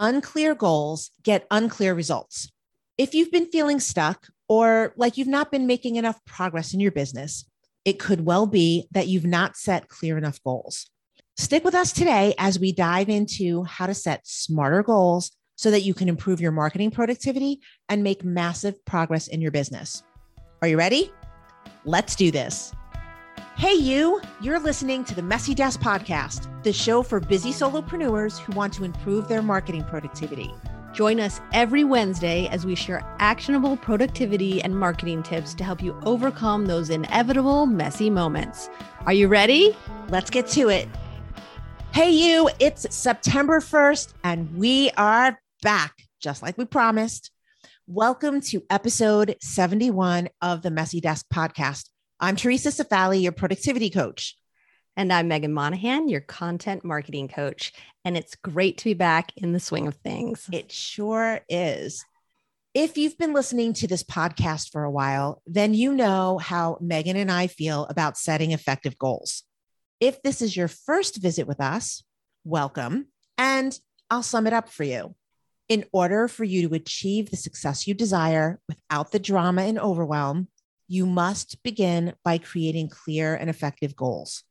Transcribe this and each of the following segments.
unclear goals get unclear results. If you've been feeling stuck or like you've not been making enough progress in your business, it could well be that you've not set clear enough goals. Stick with us today as we dive into how to set smarter goals so that you can improve your marketing productivity and make massive progress in your business. Are you ready? Let's do this. Hey, you, you're listening to the Messy Desk Podcast, the show for busy solopreneurs who want to improve their marketing productivity. Join us every Wednesday as we share actionable productivity and marketing tips to help you overcome those inevitable messy moments. Are you ready? Let's get to it. Hey, you, it's September 1st, and we are back, just like we promised. Welcome to episode 71 of the Messy Desk Podcast. I'm Theresa Cifali, your productivity coach. And I'm Meghan Monaghan, your content marketing coach. And it's great to be back in the swing of things. It sure is. If you've been listening to this podcast for a while, then you know how Meghan and I feel about setting effective goals. If this is your first visit with us, welcome. And I'll sum it up for you. In order for you to achieve the success you desire without the drama and overwhelm, you must begin by creating clear and effective goals.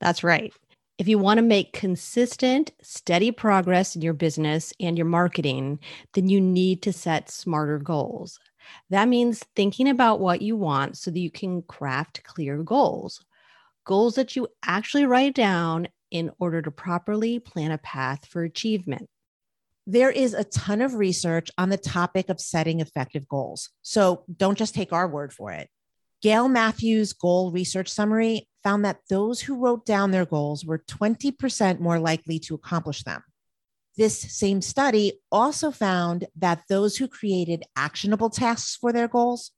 That's right. If you want to make consistent, steady progress in your business and your marketing, then you need to set smarter goals. That means thinking about what you want so that you can craft clear goals, goals that you actually write down in order to properly plan a path for achievement. There is a ton of research on the topic of setting effective goals. So don't just take our word for it. Gail Matthews' goal research summary found that those who wrote down their goals were 20% more likely to accomplish them. This same study also found that those who created actionable tasks for their goals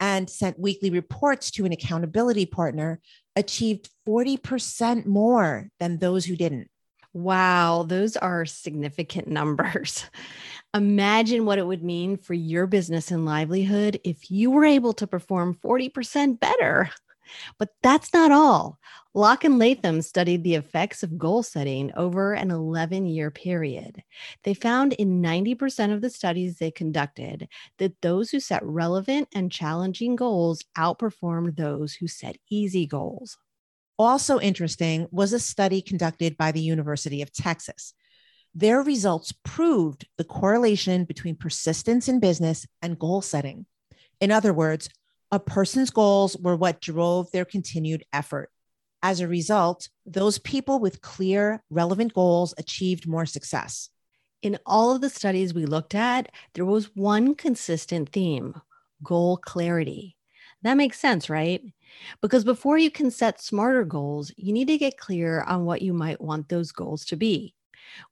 and sent weekly reports to an accountability partner achieved 40% more than those who didn't. Wow, those are significant numbers. Imagine what it would mean for your business and livelihood if you were able to perform 40% better. But that's not all. Locke and Latham studied the effects of goal setting over an 11 year period. They found in 90% of the studies they conducted that those who set relevant and challenging goals outperformed those who set easy goals. Also interesting was a study conducted by the University of Texas. Their results proved the correlation between persistence in business and goal setting. In other words, a person's goals were what drove their continued effort. As a result, those people with clear, relevant goals achieved more success. In all of the studies we looked at, there was one consistent theme goal clarity. That makes sense, right? Because before you can set smarter goals, you need to get clear on what you might want those goals to be.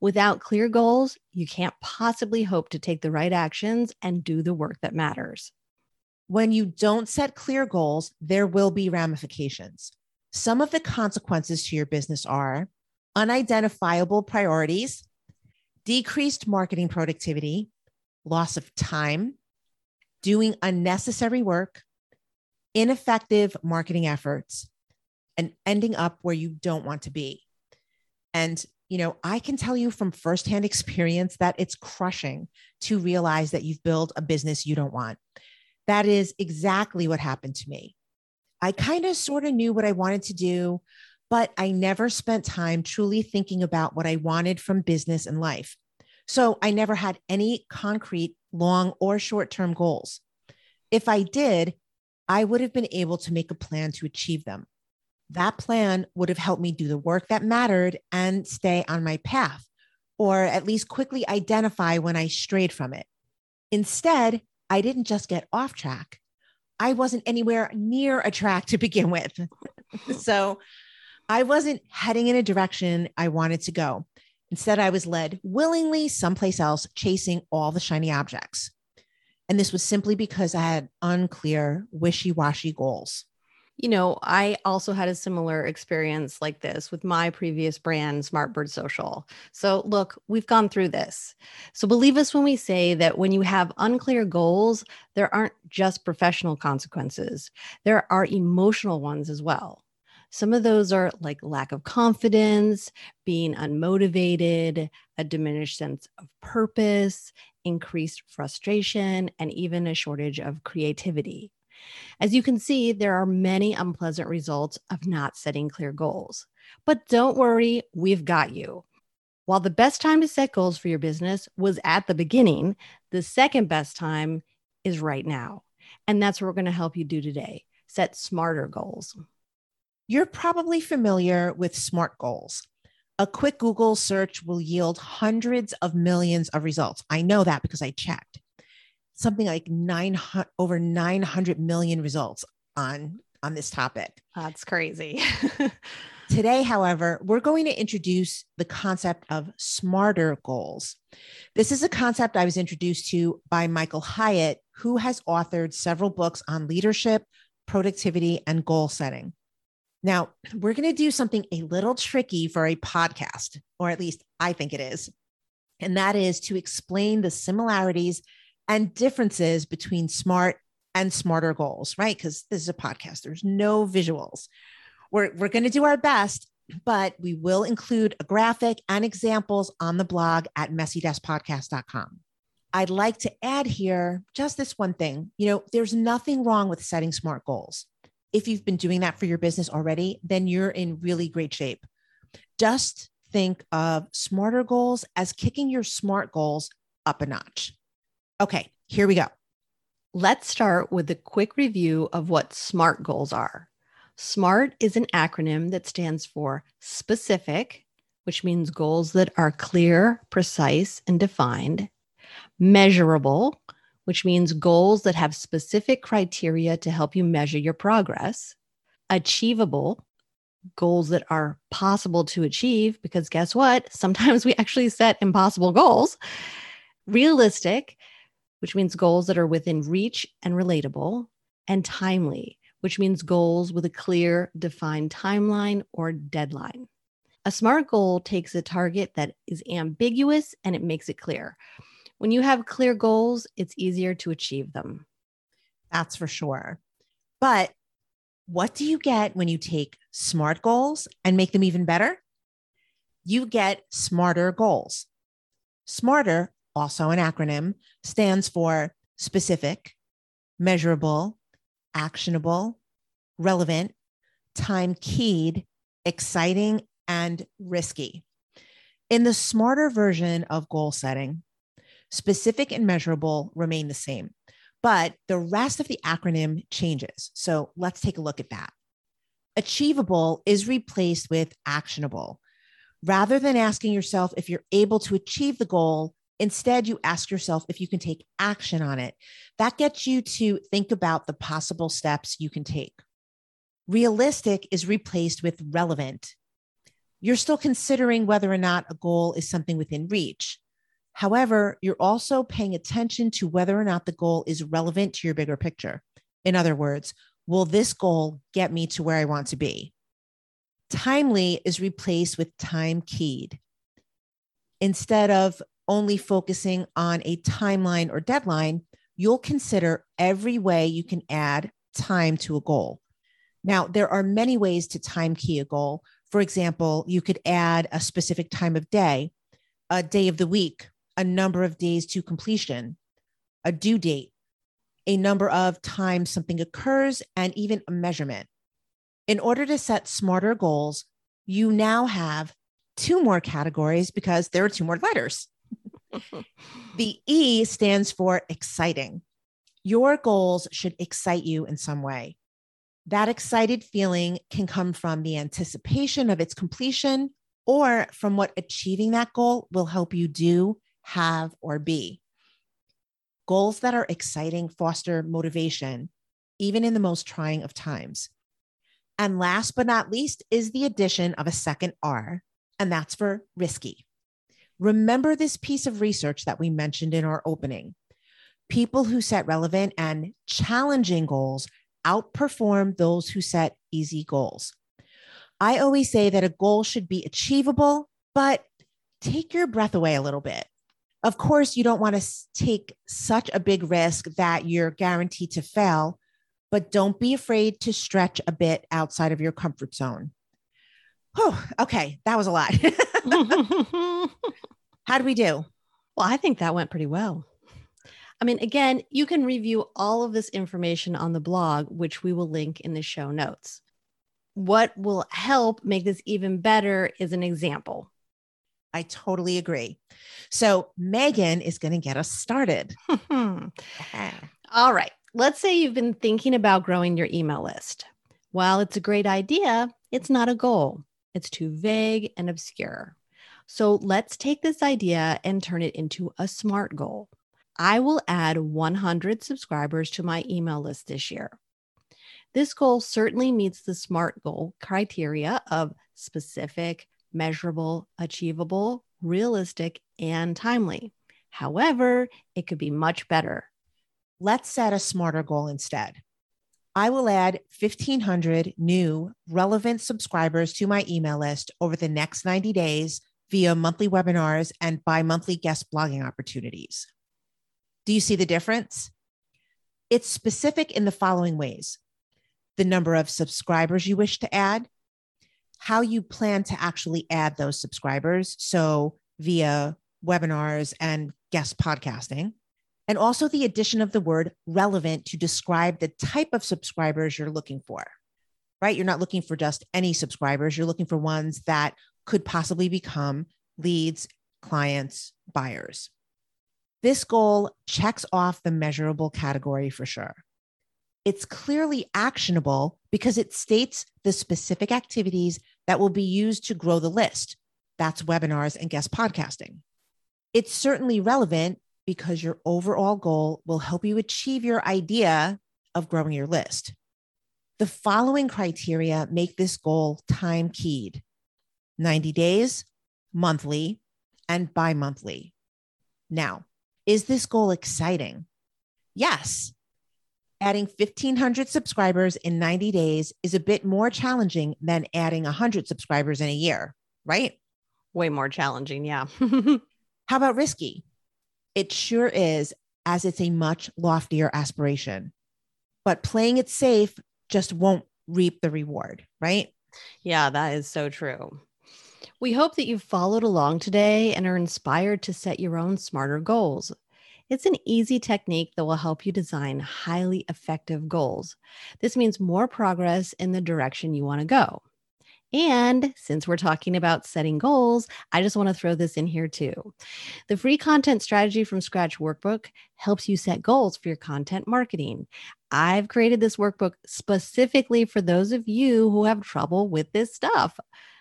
Without clear goals, you can't possibly hope to take the right actions and do the work that matters. When you don't set clear goals, there will be ramifications. Some of the consequences to your business are unidentifiable priorities, decreased marketing productivity, loss of time, doing unnecessary work, ineffective marketing efforts, and ending up where you don't want to be. And you know, I can tell you from firsthand experience that it's crushing to realize that you've built a business you don't want. That is exactly what happened to me. I kind of sort of knew what I wanted to do, but I never spent time truly thinking about what I wanted from business and life. So I never had any concrete long or short term goals. If I did, I would have been able to make a plan to achieve them. That plan would have helped me do the work that mattered and stay on my path, or at least quickly identify when I strayed from it. Instead, I didn't just get off track. I wasn't anywhere near a track to begin with. so I wasn't heading in a direction I wanted to go. Instead, I was led willingly someplace else, chasing all the shiny objects. And this was simply because I had unclear, wishy washy goals. You know, I also had a similar experience like this with my previous brand, Smartbird Social. So, look, we've gone through this. So, believe us when we say that when you have unclear goals, there aren't just professional consequences, there are emotional ones as well. Some of those are like lack of confidence, being unmotivated, a diminished sense of purpose, increased frustration, and even a shortage of creativity. As you can see, there are many unpleasant results of not setting clear goals. But don't worry, we've got you. While the best time to set goals for your business was at the beginning, the second best time is right now. And that's what we're going to help you do today set smarter goals. You're probably familiar with SMART goals. A quick Google search will yield hundreds of millions of results. I know that because I checked. Something like 900 over 900 million results on on this topic. That's crazy. Today, however, we're going to introduce the concept of smarter goals. This is a concept I was introduced to by Michael Hyatt, who has authored several books on leadership, productivity, and goal setting. Now, we're going to do something a little tricky for a podcast, or at least I think it is. And that is to explain the similarities and differences between smart and smarter goals, right? Because this is a podcast, there's no visuals. We're, we're going to do our best, but we will include a graphic and examples on the blog at messy-podcast.com. I'd like to add here just this one thing. You know, there's nothing wrong with setting smart goals if you've been doing that for your business already, then you're in really great shape. Just think of smarter goals as kicking your smart goals up a notch. Okay, here we go. Let's start with a quick review of what SMART goals are. SMART is an acronym that stands for specific, which means goals that are clear, precise, and defined, measurable, which means goals that have specific criteria to help you measure your progress, achievable, goals that are possible to achieve, because guess what? Sometimes we actually set impossible goals, realistic, which means goals that are within reach and relatable, and timely, which means goals with a clear, defined timeline or deadline. A SMART goal takes a target that is ambiguous and it makes it clear. When you have clear goals, it's easier to achieve them. That's for sure. But what do you get when you take SMART goals and make them even better? You get smarter goals. SMARTER, also an acronym, stands for specific, measurable, actionable, relevant, time keyed, exciting, and risky. In the smarter version of goal setting, Specific and measurable remain the same, but the rest of the acronym changes. So let's take a look at that. Achievable is replaced with actionable. Rather than asking yourself if you're able to achieve the goal, instead you ask yourself if you can take action on it. That gets you to think about the possible steps you can take. Realistic is replaced with relevant. You're still considering whether or not a goal is something within reach. However, you're also paying attention to whether or not the goal is relevant to your bigger picture. In other words, will this goal get me to where I want to be? Timely is replaced with time keyed. Instead of only focusing on a timeline or deadline, you'll consider every way you can add time to a goal. Now, there are many ways to time key a goal. For example, you could add a specific time of day, a day of the week, a number of days to completion, a due date, a number of times something occurs, and even a measurement. In order to set smarter goals, you now have two more categories because there are two more letters. the E stands for exciting. Your goals should excite you in some way. That excited feeling can come from the anticipation of its completion or from what achieving that goal will help you do have, or be. Goals that are exciting foster motivation, even in the most trying of times. And last but not least is the addition of a second R, and that's for risky. Remember this piece of research that we mentioned in our opening. People who set relevant and challenging goals outperform those who set easy goals. I always say that a goal should be achievable, but take your breath away a little bit. Of course, you don't want to take such a big risk that you're guaranteed to fail, but don't be afraid to stretch a bit outside of your comfort zone. Oh, okay. That was a lot. How do we do? Well, I think that went pretty well. I mean, again, you can review all of this information on the blog, which we will link in the show notes. What will help make this even better is an example. I totally agree. So, Meghan is going to get us started. all right. Let's say you've been thinking about growing your email list. While it's a great idea, it's not a goal. It's too vague and obscure. So let's take this idea and turn it into a SMART goal. I will add 100 subscribers to my email list this year. This goal certainly meets the SMART goal criteria of specific, measurable, achievable, realistic, and timely. However, it could be much better. Let's set a smarter goal instead. I will add 1,500 new relevant subscribers to my email list over the next 90 days via monthly webinars and bi monthly guest blogging opportunities. Do you see the difference? It's specific in the following ways the number of subscribers you wish to add, how you plan to actually add those subscribers. So, via webinars and guest podcasting and also the addition of the word relevant to describe the type of subscribers you're looking for, right? You're not looking for just any subscribers, you're looking for ones that could possibly become leads, clients, buyers. This goal checks off the measurable category for sure. It's clearly actionable because it states the specific activities that will be used to grow the list. That's webinars and guest podcasting. It's certainly relevant because your overall goal will help you achieve your idea of growing your list. The following criteria make this goal time keyed 90 days, monthly, and bi monthly. Now, is this goal exciting? Yes. Adding 1,500 subscribers in 90 days is a bit more challenging than adding 100 subscribers in a year, right? Way more challenging. Yeah. How about risky? It sure is, as it's a much loftier aspiration. But playing it safe just won't reap the reward, right? Yeah, that is so true. We hope that you've followed along today and are inspired to set your own smarter goals. It's an easy technique that will help you design highly effective goals. This means more progress in the direction you want to go. And since we're talking about setting goals, I just want to throw this in here too. The free content strategy from scratch workbook helps you set goals for your content marketing. I've created this workbook specifically for those of you who have trouble with this stuff.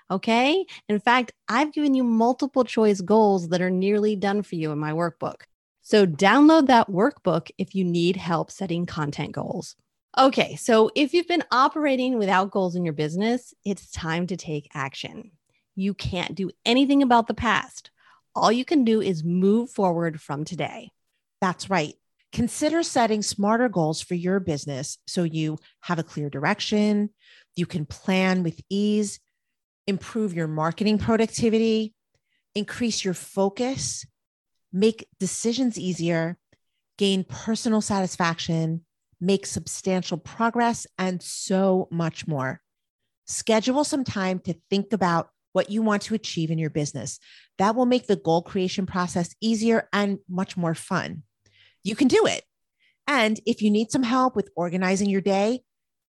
Okay. In fact, I've given you multiple choice goals that are nearly done for you in my workbook. So download that workbook if you need help setting content goals. Okay, so if you've been operating without goals in your business, it's time to take action. You can't do anything about the past. All you can do is move forward from today. That's right. Consider setting smarter goals for your business so you have a clear direction, you can plan with ease, improve your marketing productivity, increase your focus, make decisions easier, gain personal satisfaction make substantial progress, and so much more. Schedule some time to think about what you want to achieve in your business. That will make the goal creation process easier and much more fun. You can do it. And if you need some help with organizing your day,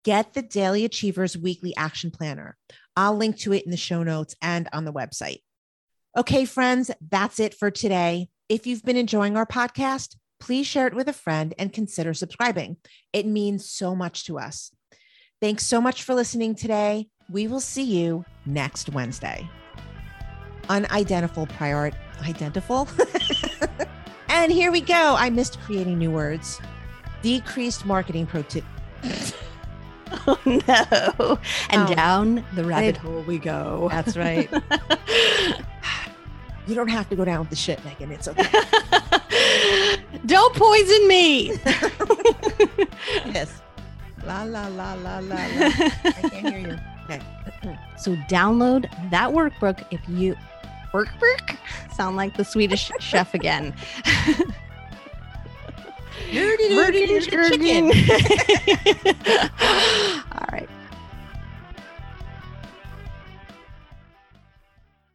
get the Daily Achievers Weekly Action Planner. I'll link to it in the show notes and on the website. Okay, friends, that's it for today. If you've been enjoying our podcast, please share it with a friend and consider subscribing. It means so much to us. Thanks so much for listening today. We will see you next Wednesday. Unidentifiable priority, identical. and here we go. I missed creating new words. Decreased marketing pro tip. oh no. And oh, down the rabbit hole we go. That's right. you don't have to go down with the shit, Meghan. It's okay. Don't poison me. yes. La la la la la la. I can't hear you. Okay. So download that workbook if you workbook sound like the Swedish chef again. Nerdy, nerdy, nerdy chicken.